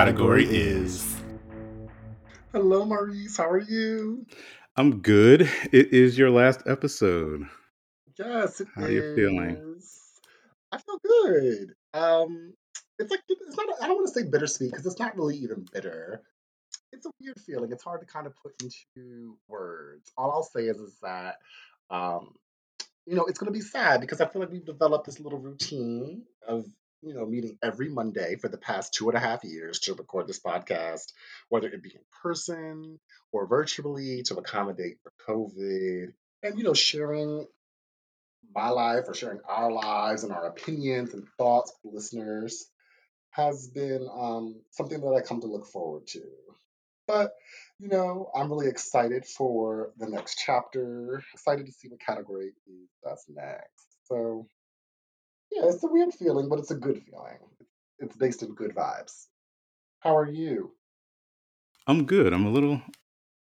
Category Is. Hello, Maurice. How are you? I'm good. It is your last episode. Yes, it How are you feeling? I feel good. Um, it's like it's not. I don't want to say bittersweet because it's not really even bitter. It's a weird feeling. It's hard to kind of put into words. All I'll say is is that um, you know, it's going to be sad because I feel like we've developed this little routine of, you know, meeting every Monday for the past two and a half years to record this podcast, whether it be in person or virtually to accommodate for COVID, and, you know, sharing my life or sharing our lives and our opinions and thoughts with listeners has been um, something that I come to look forward to. But, you know, I'm really excited for the next chapter, excited to see what category that's next. So, yeah, it's a weird feeling, but it's a good feeling. It's based in good vibes. How are you? I'm good. I'm a little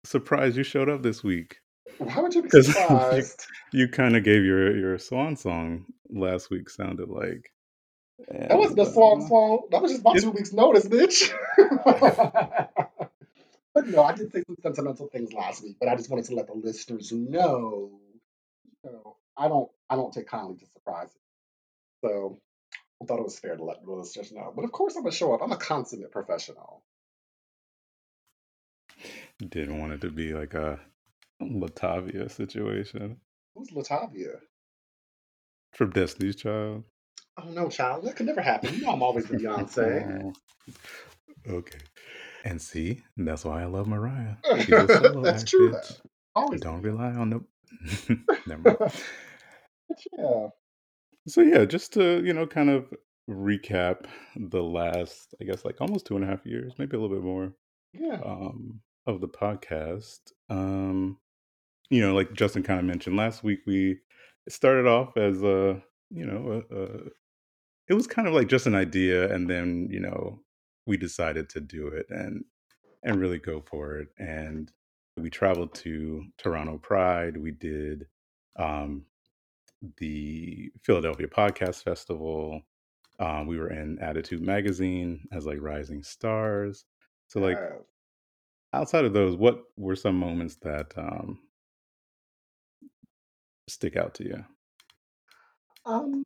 surprised you showed up this week Why would you be because you, surprised? you kind of gave your your swan song last week. Sounded like, That wasn't and a swan uh, song. That was just my it. two weeks' notice, bitch. but no, I did say some sentimental things last week, but I just wanted to let the listeners know, you know, I don't I don't take kindly to surprises. So I thought it was fair to let the listeners know. But of course I'm gonna show up. I'm a consummate professional. Didn't want it to be like a Latavia situation Who's Latavia? from Destiny's Child. Oh no, child, that could never happen. You know I'm always the Beyonce. Okay. And see, that's why I love Mariah. She's a solo That's act, true bitch. Always Don't rely on no. Never mind. yeah. So yeah, just to you know, kind of recap the last, I guess, like almost two and a half years, maybe a little bit more, Yeah. um, of the podcast. Um, you know, like Justin kind of mentioned last week, we started off as a, you know, a, a, it was kind of like just an idea, and then you know, we decided to do it and and really go for it. And we traveled to Toronto Pride. We did um, the Philadelphia Podcast Festival. Um, we were in Attitude Magazine as like rising stars. So like outside of those, what were some moments that um, stick out to you? Um,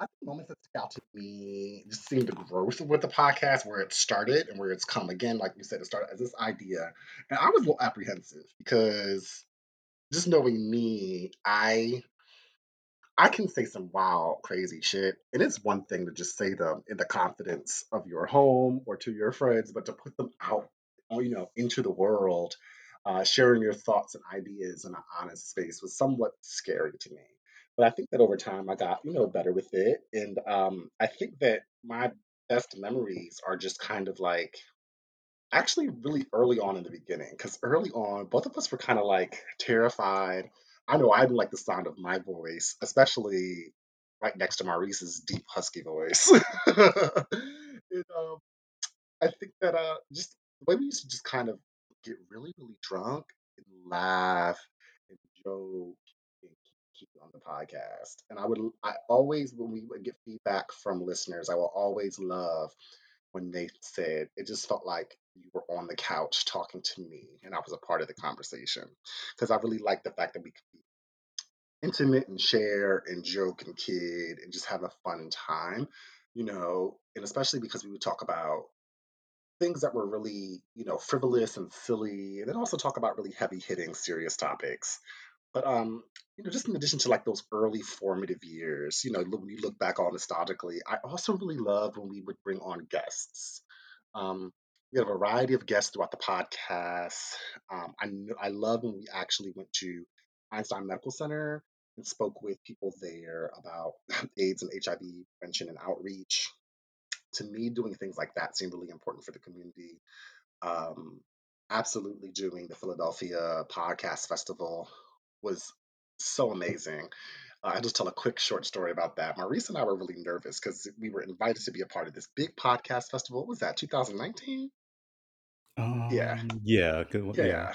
I think moments that stick out to me just seeing the growth with the podcast, where it started and where it's come. Again, like you said, it started as this idea, and I was a little apprehensive because just knowing me, I I can say some wild, crazy shit, and it's one thing to just say them in the confidence of your home or to your friends, but to put them out, uh, you know, into the world, uh, sharing your thoughts and ideas in an honest space was somewhat scary to me. But I think that over time I got, you know, better with it, and um, I think that my best memories are just kind of like actually really early on in the beginning because early on both of us were kind of like terrified i know i like the sound of my voice especially right next to maurice's deep husky voice. And, um, i think that uh just the way we used to just kind of get really really drunk and laugh and joke and keep on the podcast. And i would i always when we would get feedback from listeners i will always love when they said it just felt like you were on the couch talking to me and I was a part of the conversation. Because I really like the fact that we could be intimate and share and joke and kid and just have a fun time, you know, and especially because we would talk about things that were really, you know, frivolous and silly, and then also talk about really heavy hitting serious topics. But um, you know, just in addition to like those early formative years, you know, when you look back all nostalgically, I also really loved when we would bring on guests. Um, we had a variety of guests throughout the podcast. Um, I I love when we actually went to Einstein Medical Center and spoke with people there about AIDS and HIV prevention and outreach. To me, doing things like that seemed really important for the community um, absolutely doing the Philadelphia Podcast Festival was so amazing. Uh, I'll just tell a quick short story about that. Maurice and I were really nervous because we were invited to be a part of this big podcast festival. What was that 2019? Yeah, Um, yeah, one- yeah. yeah,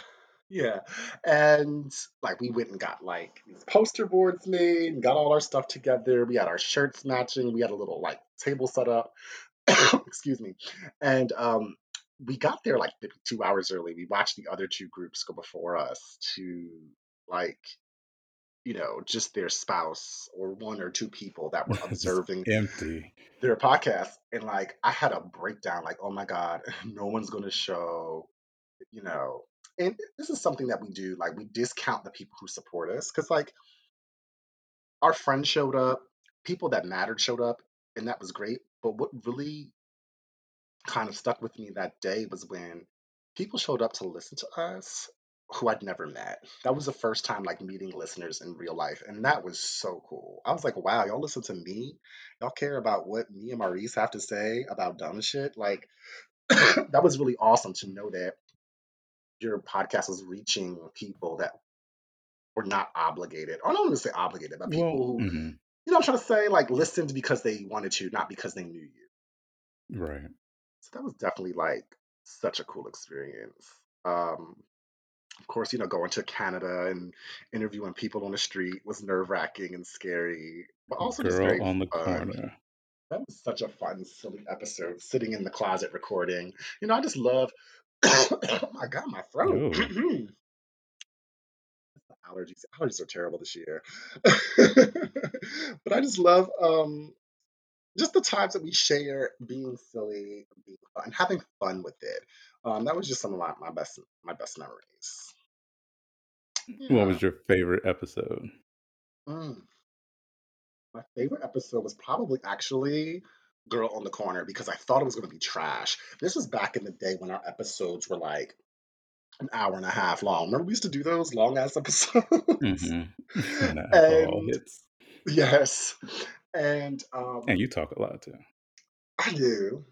Yeah. And like we went and got like these poster boards made and got all our stuff together. We had our shirts matching. We had a little like table set up. Excuse me. And um we got there like two hours early. We watched the other two groups go before us to like, you know, just their spouse or one or two people that were observing empty. their podcast. And like I had a breakdown, like, oh my God, no one's gonna show you know and this is something that we do like we discount the people who support us because like our friends showed up people that mattered showed up and that was great but what really kind of stuck with me that day was when people showed up to listen to us who I'd never met. That was the first time like meeting listeners in real life, and that was so cool. I was like, wow, y'all listen to me. Y'all care about what me and Maurice have to say about dumb shit. Like that was really awesome to know that your podcast was reaching people that were not obligated. Or I don't want to say obligated, but Well, people who, mhm, you know, what I'm trying to say, like listened because they wanted to, not because they knew you. right. So that was definitely like such a cool experience. Um, of course, you know, going to Canada and interviewing people on the street was nerve wracking and scary, but also just Girl very on the fun. corner. That was such a fun, silly episode, sitting in the closet recording. You know, I just love, oh my God, my throat. Allergies. Allergies are terrible this year. but I just love um just the times that we share being silly, being fun, having fun with it. Um, that was just some of my, my best my best memories. what was your favorite episode? Mm. My favorite episode was probably actually Girl on the Corner because I thought it was going to be trash. This was back in the day when our episodes were like an hour and a half long. Remember we used to do those long ass episodes? Mhm. The alcohol and yes. And And um you talk a lot too. I do.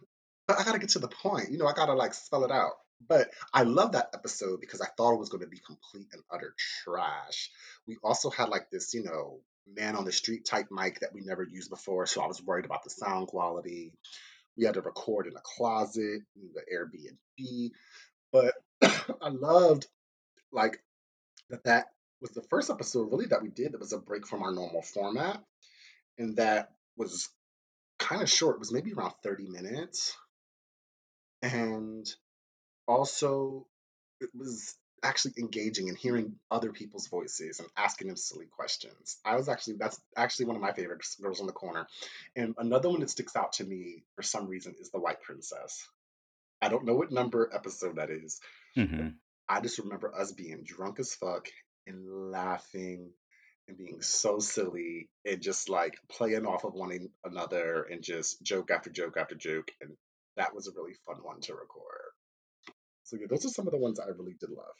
But I gotta get to the point. You know, I gotta like spell it out. But I love that episode because I thought it was going to be complete and utter trash. We also had like this, you know, man on the street type mic that we never used before. So I was worried about the sound quality. We had to record in a closet, in the Airbnb. But I loved like that that was the first episode really that we did that was a break from our normal format. And that was kind of short. It was maybe around 30 minutes. And also it was actually engaging and hearing other people's voices and asking them silly questions. I was actually that's actually one of my favorites, Girls on the Corner. And another one that sticks out to me for some reason is the White Princess. I don't know what number episode that is, Mhm. I just remember us being drunk as fuck and laughing and being so silly and just like playing off of one another and just joke after joke after joke. And that was a really fun one to record. So yeah, those are some of the ones I really did love.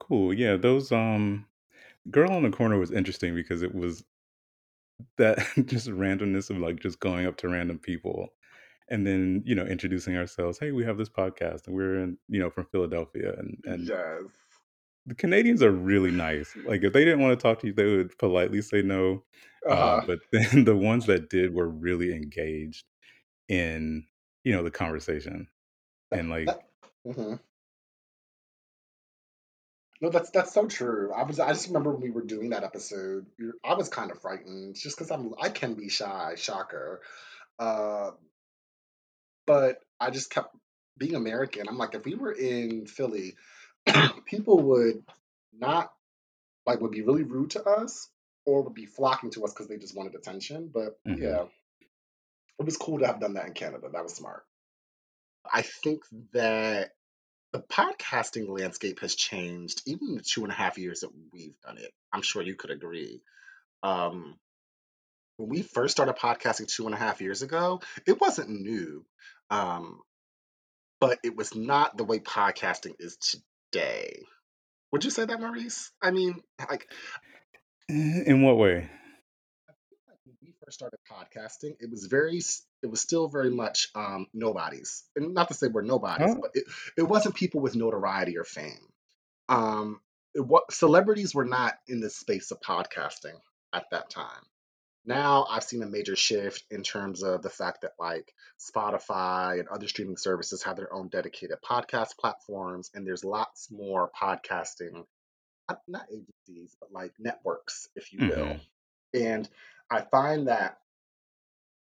Cool. Yeah, those um Girl on the Corner was interesting because it was that just randomness of like just going up to random people and then, you know, introducing ourselves. Hey, we have this podcast and we're in, you know, from Philadelphia and and Yes. The Canadians are really nice. Like if they didn't want to talk to you, they would politely say no. Uh, Uh-huh. but then the ones that did were really engaged in, you know, the conversation. And like, that mhm. No, that's that's so true. I was I just remember when we were doing that episode, I was kind of frightened just because I'm I can be shy, shocker. Uh, but I just kept being American. I'm like, if we were in Philly, people would not like would be really rude to us or would be flocking to us because they just wanted attention. But mhm, yeah, it was cool to have done that in Canada. That was smart. I think that the podcasting landscape has changed even in the two and a half years that we've done it. I'm sure you could agree. Um, when we first started podcasting two and a half years ago, it wasn't new, um, but it was not the way podcasting is today. Would you say that, Maurice? I mean, like, Eh, in what way? I feel like when we first started podcasting, it was very, it was still very much um, nobodies, and not to say we're nobodies, Huh? but it, it wasn't people with notoriety or fame. Um, it, what celebrities were not in the space of podcasting at that time. Now I've seen a major shift in terms of the fact that like Spotify and other streaming services have their own dedicated podcast platforms, and there's lots more podcasting, uh, not agencies, but like networks, if you will. Mhm. And I find that,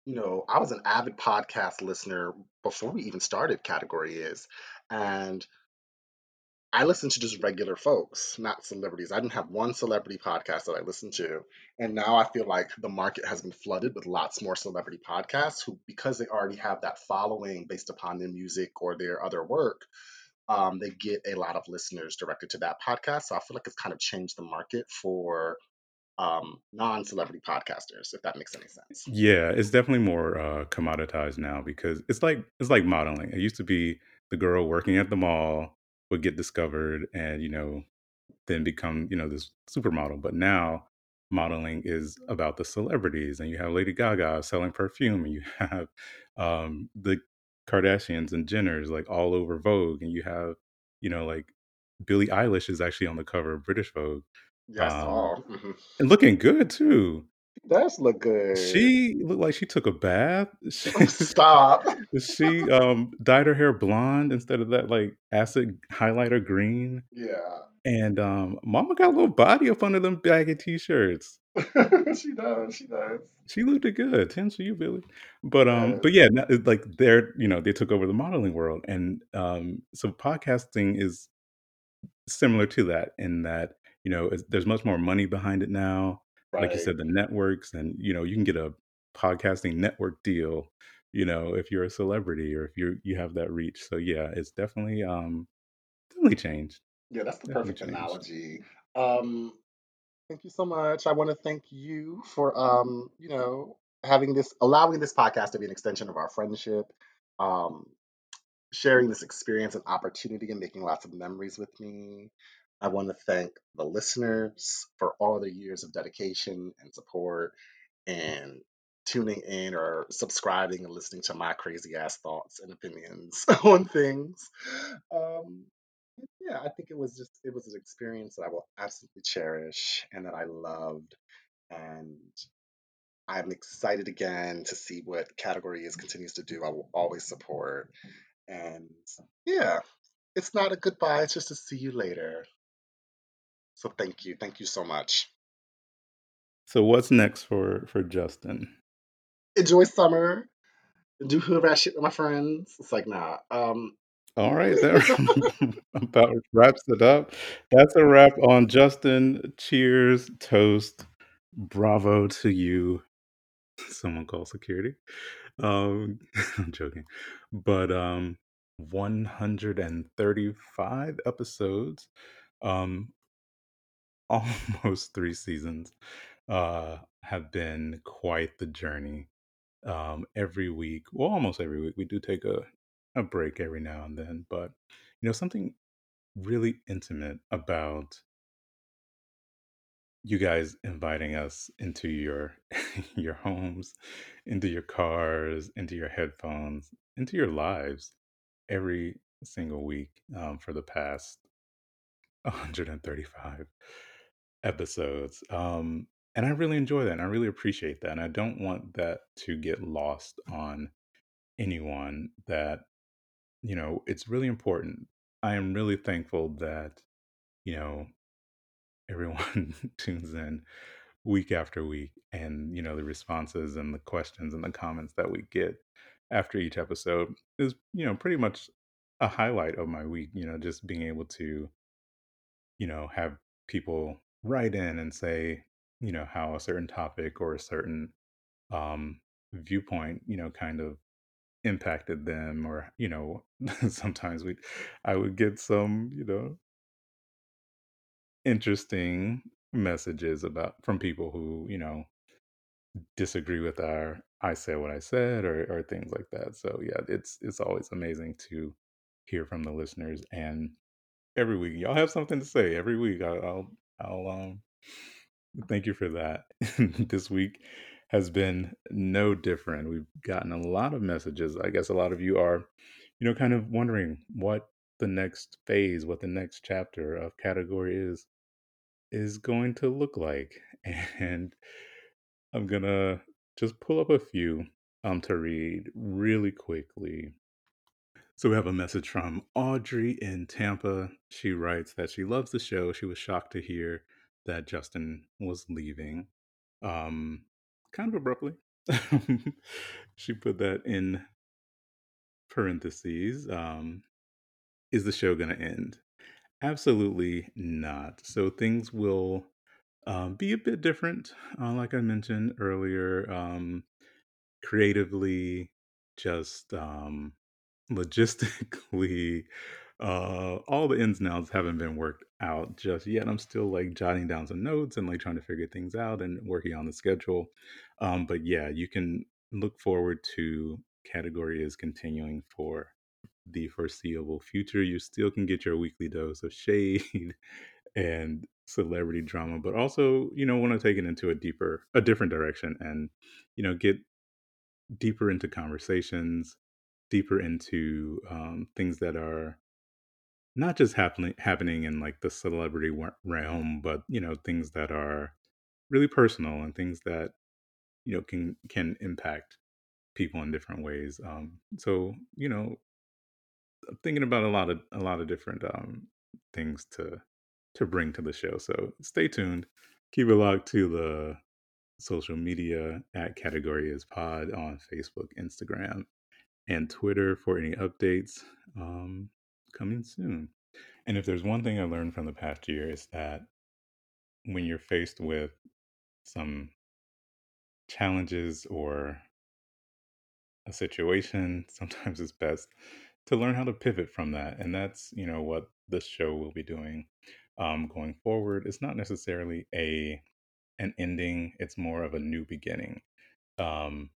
you know, I was an avid podcast listener before we even started Category Is. And I listened to just regular folks, not celebrities. I didn't have one celebrity podcast that I listened to. And now I feel like the market has been flooded with lots more celebrity podcasts who, because they already have that following based upon their music or their other work, um, they get a lot of listeners directed to that podcast. So I feel like it's kind of changed the market for um, non celebrity podcasters, if that makes any sense. Yeah, it's definitely more uh, commoditized now because it's like it's like modeling. It used to be the girl working at the mall would get discovered and you know then become you know this supermodel. But now modeling is about the celebrities, and you have Lady Gaga selling perfume, and you have um, the Kardashians and Jenners like all over Vogue, and you have you know like Billie Eilish is actually on the cover of British Vogue, Yes, um, all. mhm. and looking good too. It does look good. She looked like she took a bath. Stop. She um dyed her hair blonde instead of that like acid highlighter green. Yeah. And um Mama got a little body up under them baggy t-shirts. she does. She does. She looked good. Tens for you, Billie. But um, but yeah, like they're you know they took over the modeling world, and um, so podcasting is similar to that in that you know there's much more money behind it now like you said the networks and you know you can get a podcasting network deal you know if you're a celebrity or if you you have that reach so yeah it's definitely um definitely changed Yeah, that's the definitely perfect changed analogy. Um, thank you so much. I want to thank you for um, you know, having this allowing this podcast to be an extension of our friendship. Um, sharing this experience and opportunity and making lots of memories with me. I want to thank the listeners for all the years of dedication and support and tuning in or subscribing and listening to my crazy ass thoughts and opinions on things. Um, yeah, I think it was just it was an experience that I will absolutely cherish and that I loved. And I'm excited again to see what category is continues to do. I will always support. And yeah, it's not a goodbye, it's just a see you later. So thank you. Thank you so much. so what's next for for justin Enjoy summer. Do hood rat shit with my friends. It's like, nah. Um all right that about wraps it up that's a wrap on justin cheers toast bravo to you someone call security Um, I'm joking. But um 135 episodes, um almost 3 seasons, uh have been quite the journey. Um every week, well almost every week we do take a a break every now and then, but you know something really intimate about you guys inviting us into your your homes, into your cars, into your headphones, into your lives every single week um, for the past 135 episodes. Um, and I really enjoy that. And I really appreciate that. And I don't want that to get lost on anyone that, you know, it's really important. I am really thankful that, you know, everyone tunes in week after week and you know the responses and the questions and the comments that we get after each episode is you know pretty much a highlight of my week you know just being able to you know have people write in and say you know how a certain topic or a certain um viewpoint you know kind of impacted them or you know sometimes we i would get some you know interesting messages about from people who you know disagree with our I said what I said or or things like that. So yeah, it's it's always amazing to hear from the listeners and every week y'all have something to say every week. I, I'll I'll um thank you for that. this week has been no different. We've gotten a lot of messages. I guess a lot of you are, you know, kind of wondering what the next phase, what the next chapter of category is is going to look like. And I'm gonna just pull up a few um to read really quickly. So we have a message from Audrey in Tampa. She writes that she loves the show. She was shocked to hear that Justin was leaving. Um kind of abruptly. she put that in parentheses. Um, is the show going to end? Absolutely not. So things will um, be a bit different, uh, like I mentioned earlier. Um, creatively, just um, logistically, uh, all the ins and outs haven't been worked out just yet. I'm still like jotting down some notes and like trying to figure things out and working on the schedule. Um, but yeah, you can look forward to category is continuing for the foreseeable future. You still can get your weekly dose of shade and celebrity drama, but also, you know, want to take it into a deeper, a different direction and, you know, get deeper into conversations, deeper into um, things that are not just happening happening in like the celebrity realm, but you know, things that are really personal and things that you know can can impact people in different ways. Um, so you know, I'm thinking about a lot of a lot of different um, things to to bring to the show. So stay tuned. Keep it locked to the social media at Category is Pod on Facebook, Instagram, and Twitter for any updates um, coming soon. And if there's one thing I learned from the past year is that when you're faced with some challenges or a situation, sometimes it's best to learn how to pivot from that. And that's, you know, what this show will be doing um, going forward. It's not necessarily a an ending, it's more of a new beginning. Um,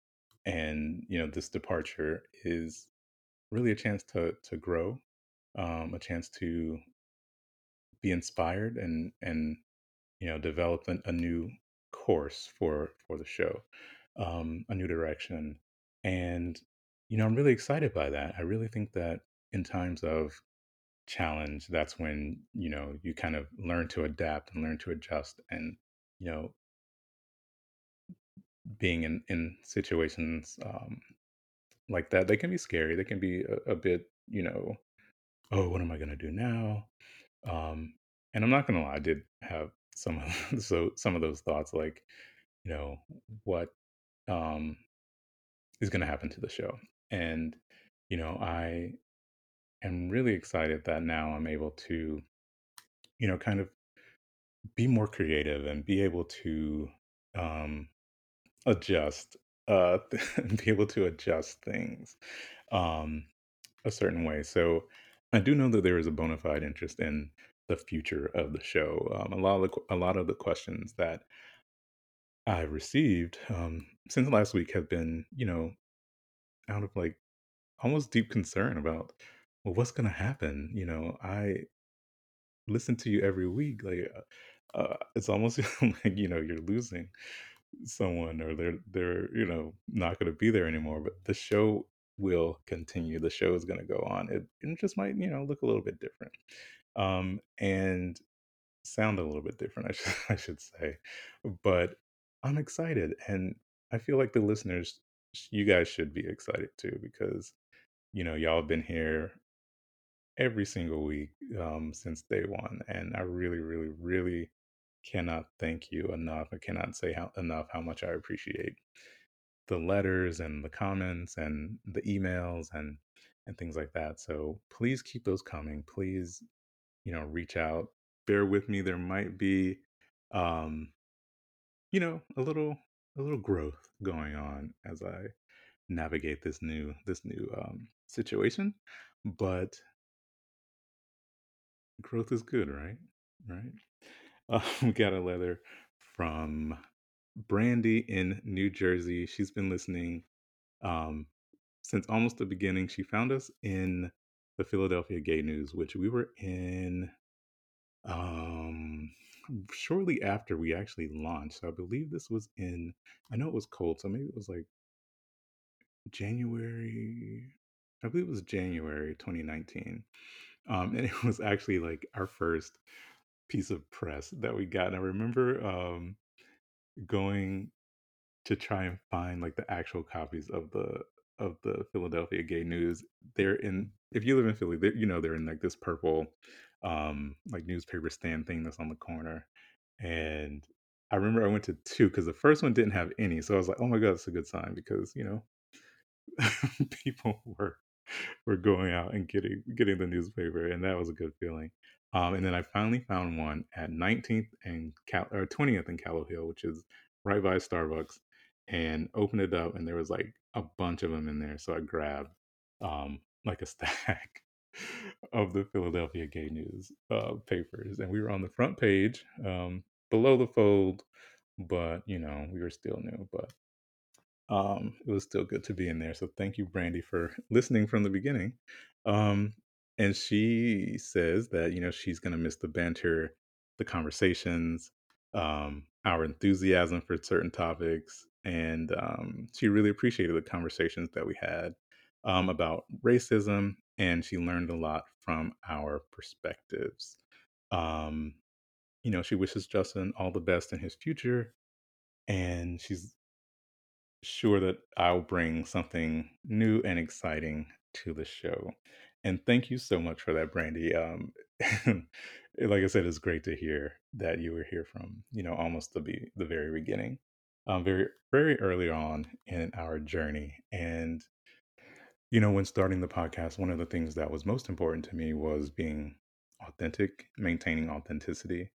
and, you know, this departure is really a chance to to grow, um, a chance to be inspired and and you know develop an, a new course for for the show um a new direction. And you know i'm really excited by that. I really think that in times of challenge that's when you know you kind of learn to adapt and learn to adjust and you know being in in situations um like that they can be scary they can be a, a bit you know oh what am i to do now? Um and i'm not to lie i did have some of so some of those thoughts like you know what um is to happen to the show. And you know i am really excited that now i'm able to you know kind of be more creative and be able to um adjust uh be able to adjust things um a certain way. So i do know that there is a bona fide interest in the future of the show um, a lot of the, a lot of the questions that i've received um, since last week have been you know out of like almost deep concern about well what's going to happen? You know i listen to you every week like uh, uh, it's almost like you know you're losing someone or they're they're you know not going to be there anymore but the show will continue the show is going to go on it, it just might you know look a little bit different um and sound a little bit different i should i should say but i'm excited and i feel like the listeners you guys should be excited too because you know y'all have been here every single week um, since day one. And I really, really, really cannot thank you enough. I cannot say how, enough how much I appreciate the letters and the comments and the emails and and things like that. So please keep those coming. Please, you know, reach out. Bear with me. There might be, um, you know, a little a little growth going on as I navigate this new this new um, situation, but growth is good, right? Right. Uh, we got a letter from Brandy in New Jersey. She's been listening um, since almost the beginning. She found us in the Philadelphia Gay News, which we were in um, shortly after we actually launched. So I believe this was in, I know it was cold, so maybe it was like January. I believe it was January 2019. Um, and it was actually like our first piece of press that we got. And I remember um, going to try and find, like, the actual copies of the of the Philadelphia Gay News. They're in if you live in Philly, you know, they're in, like, this purple, um, like, newspaper stand thing that's on the corner, and I remember I went to two because the 1st one didn't have any, so I was like, "Oh my god, it's a good sign," because, you know, people were were going out and getting getting the newspaper, and that was a good feeling. Um, and then I finally found one at 19th and Cal or 20th and Capitol Hill, which is right by Starbucks, and opened it up, and there was, like, a bunch of them in there, so I grabbed, um, like, a stack of the Philadelphia Gay News, uh, papers, and we were on the front page, um, below the fold, but, you know, we were still new, but, um, it was still good to be in there, so thank you, Brandy, for listening from the beginning. Um, and she says that, you know, she's gonna miss the banter, the conversations, um, our enthusiasm for certain topics, and, um, she really appreciated the conversations that we had, um, about racism, and she learned a lot from our perspectives. Um, you know, she wishes Justin all the best in his future, and she's sure that I'll bring something new and exciting to the show. And thank you so much for that, Brandy. Um, like I said, it's great to hear that you were here from, you know, almost the be the very beginning, um, very very early on in our journey. And you know, when starting the podcast, one of the things that was most important to me was being authentic, maintaining authenticity,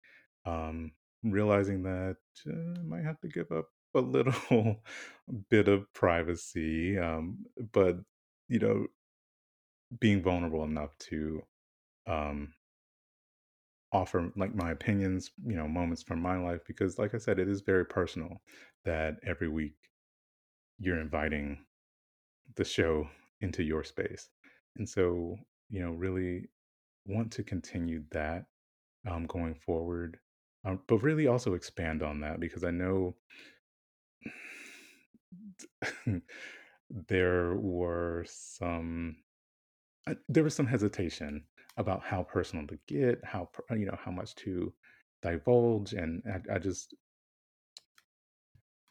um, realizing that, uh, I might have to give up a little bit of privacy, um, but, you know being vulnerable enough to, um offer, like, my opinions, you know, moments from my life, because like I said, it is very personal that every week you're inviting the show into your space. And so, you know, really want to continue that, um, going forward, um, but really also expand on that because I know there were some uh, there was some hesitation about how personal to get, how you know, how much to divulge, and I I just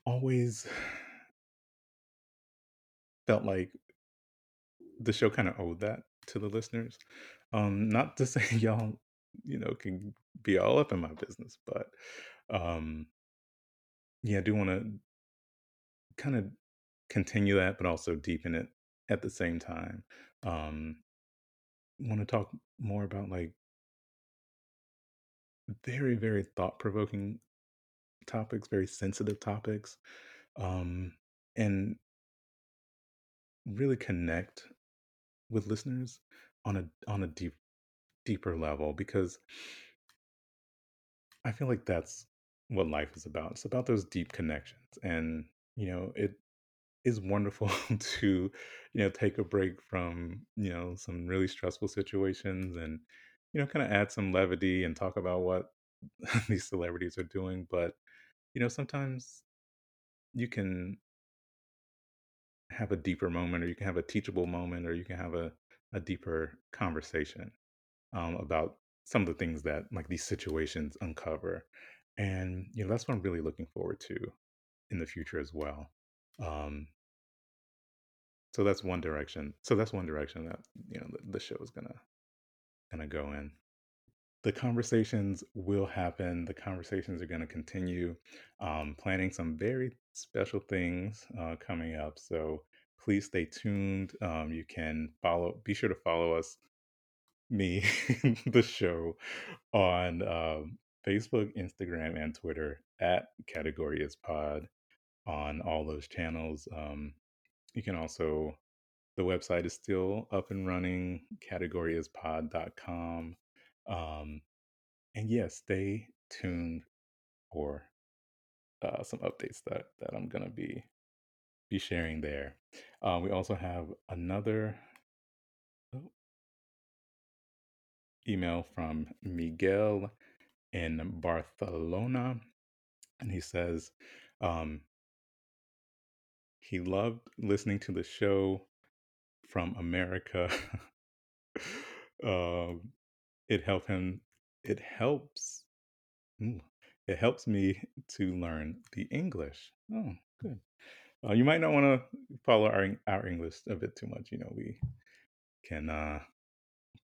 always felt like the show kinda owed that to the listeners. Um, not to say y'all, you know, can be all up in my business, but, um yeah, I do wanna kinda continue that, but also deepen it at the same time. Um, wanna talk more about, like very, very thought-provoking topics, very sensitive topics, um, and really connect with listeners on a on a deep deeper level because I feel like that's what life is about. It's about those deep connections, and, you know, it is wonderful to, you know, take a break from, you know, some really stressful situations and, you know, kinda add some levity and talk about what these celebrities are doing, but, you know, sometimes you can have a deeper moment, or you can have a teachable moment, or you can have a a deeper conversation, um, about some of the things that, like, these situations uncover, and, you know, that's what I'm really looking forward to in the future as well. Um so that's one direction so that's one direction that, you know, the the show is gonna gonna go in. The conversations will happen, the conversations are gonna continue, um, planning some very special things, uh, coming up, so please stay tuned, um, you can follow be sure to follow us me, the show, on, um, Facebook, Instagram, and Twitter at Category is Pod on all those channels, um, you can also the website is still up and running, categoryispod.com, um, and, yes, stay tuned for, uh, some updates that that I'm gonna be be sharing there. Uh, we also have another Oh email from Miguel in Barcelona, and he says, um he loved listening to the show from America. Um, it helped him it helps it helps me to learn the English. Oh. Good. Uh, you might not want to follow our our English a bit too much. You know, we can uh,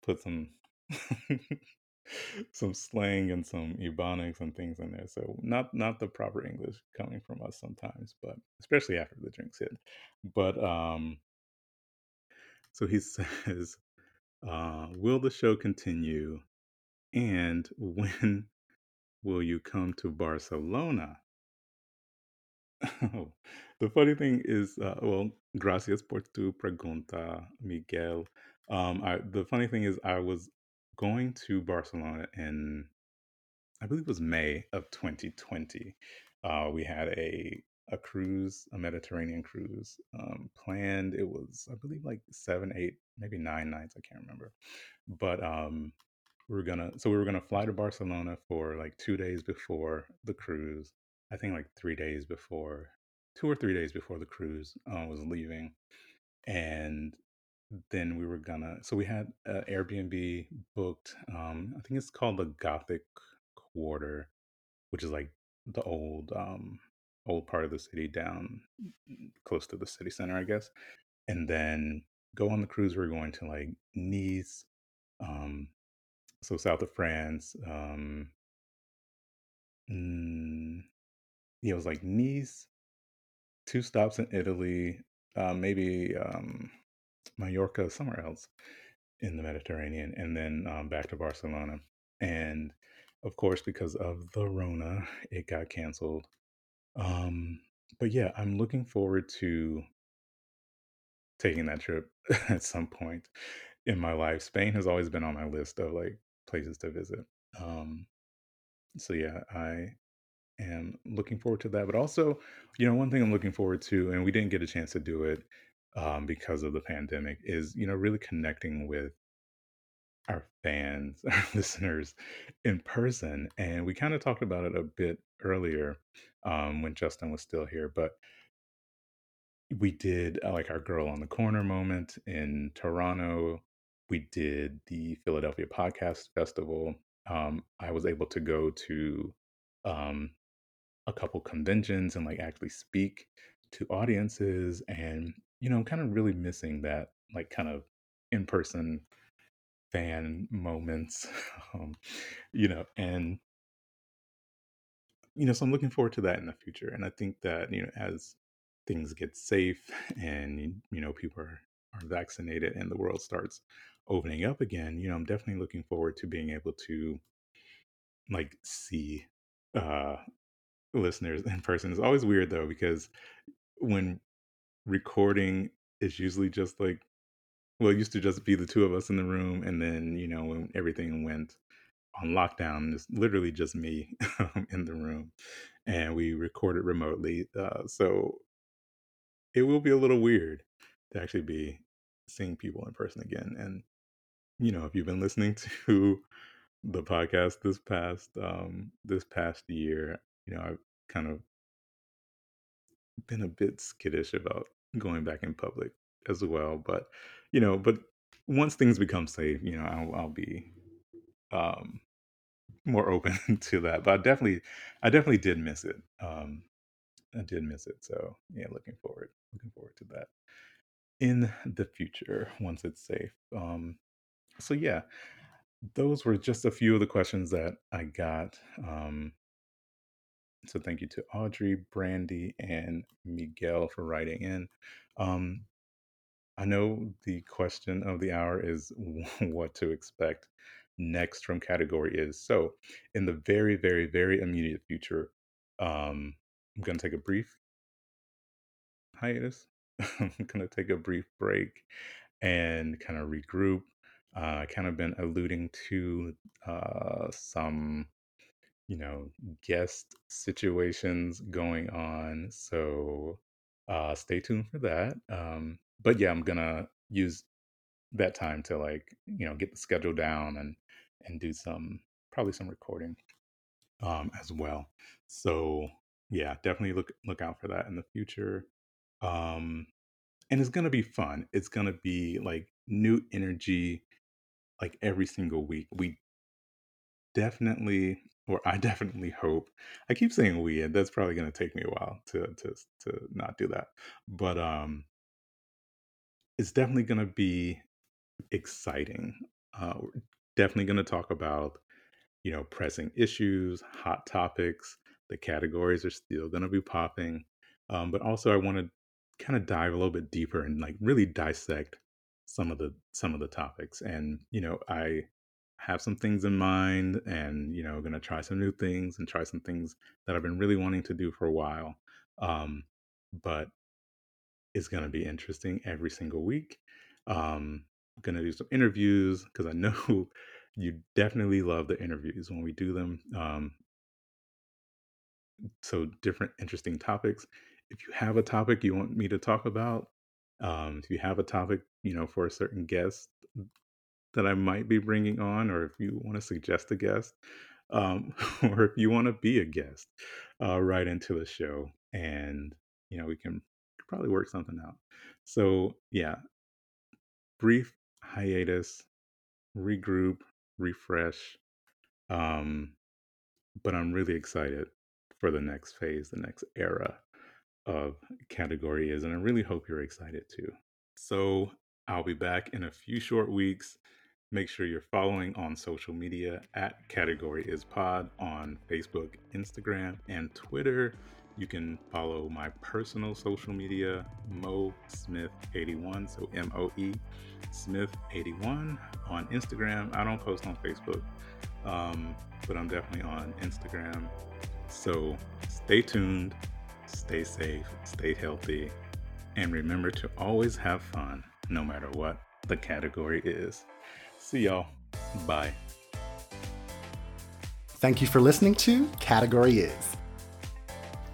put some some slang and some ebonics and things in there. So not not the proper English coming from us sometimes, but especially after the drinks hit. But um, so he says, uh, "Will the show continue? And when will you come to Barcelona?" Oh, the funny thing is, uh, well, gracias por tu pregunta, Miguel. Um, I, the funny thing is, I was going to Barcelona in, I believe it was May of 2020. Uh, we had a a cruise, a Mediterranean cruise um, planned. It was, I believe, like seven, eight, maybe nine nights. I can't remember, but um, we were gonna. So we were gonna fly to Barcelona for like two days before the cruise. I think like three days before, two or three days before the cruise uh, was leaving, and then we were gonna. So we had uh, Airbnb booked. Um, I think it's called the Gothic Quarter, which is like the old um old part of the city down mm, close to the city center, I guess. And then go on the cruise. We're going to like Nice, um, so south of France. Um, mm, yeah, it was like Nice, two stops in Italy, uh, maybe um, Mallorca, somewhere else in the Mediterranean, and then um, back to Barcelona. And of course, because of the Rona, it got canceled. Um, but yeah, I'm looking forward to taking that trip at some point in my life. Spain has always been on my list of like places to visit. Um, so yeah, I am looking forward to that. But also, you know, one thing I'm looking forward to, and we didn't get a chance to do it um, because of the pandemic, is you know really connecting with our fans, our listeners in person. And we kind of talked about it a bit earlier um, when Justin was still here, but we did uh, like our girl on the corner moment in Toronto. We did the Philadelphia Podcast Festival. Um, I was able to go to um, a couple conventions and like actually speak to audiences and you know kind of really missing that like kind of in person fan moments um, you know and you know so i'm looking forward to that in the future and i think that you know as things get safe and you know people are, are vaccinated and the world starts opening up again you know i'm definitely looking forward to being able to like see uh listeners in person. It's always weird though because when recording is usually just like well it used to just be the two of us in the room and then you know when everything went on lockdown it's literally just me in the room and we recorded remotely uh, so it will be a little weird to actually be seeing people in person again and you know if you've been listening to the podcast this past um this past year you know i've kind of been a bit skittish about going back in public as well. But you know, but once things become safe, you know, I'll, I'll be um, more open to that. But I definitely, I definitely did miss it. Um, I did miss it. So yeah, looking forward, looking forward to that in the future once it's safe. Um, so yeah, those were just a few of the questions that I got. Um, so thank you to Audrey, Brandy, and Miguel for writing in. Um, I know the question of the hour is what to expect next from category is. So, in the very, very, very immediate future, um, I'm going to take a brief hiatus. I'm going to take a brief break and kind of regroup. Uh, kind of been alluding to uh, some, you know, guest situations going on. So, uh, stay tuned for that. Um, but yeah, I'm gonna use that time to like you know get the schedule down and and do some probably some recording um as well so yeah definitely look look out for that in the future um and it's gonna be fun it's gonna be like new energy like every single week we definitely or I definitely hope. I keep saying we, and that's probably going to take me a while to to to not do that. But um, it's definitely going to be exciting. Uh, we're definitely going to talk about you know pressing issues, hot topics. The categories are still going to be popping, um, but also I want to kind of dive a little bit deeper and like really dissect some of the some of the topics. And you know, I have some things in mind, and you know, going to try some new things and try some things that I've been really wanting to do for a while. Um, but it's going to be interesting every single week. Um, going to do some interviews because I know you definitely love the interviews when we do them. Um, so different interesting topics. If you have a topic you want me to talk about, um, if you have a topic, you know, for a certain guest that I might be bringing on, or if you want to suggest a guest, um, or if you want to be a guest, uh, write into the show, and you know, we can probably work something out. So yeah, brief hiatus, regroup, refresh. Um, but I'm really excited for the next phase, the next era of category is, and I really hope you're excited too. So I'll be back in a few short weeks. Make sure you're following on social media at Category is Pod on Facebook, Instagram, and Twitter. You can follow my personal social media, Moe Smith 81, so M O E Smith 81 on Instagram. I don't post on Facebook, um, but I'm definitely on Instagram. So stay tuned, stay safe, stay healthy, and remember to always have fun no matter what the category is. See y'all. Bye. Thank you for listening to Category Is.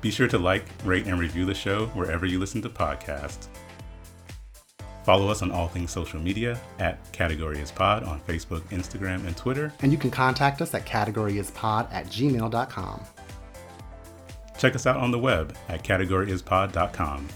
Be sure to like, rate, and review the show wherever you listen to podcasts. Follow us on all things social media at Category is Pod on Facebook, Instagram, and Twitter. And you can contact us at categoryispod at gmail.com. Check us out on the web at categoryispod.com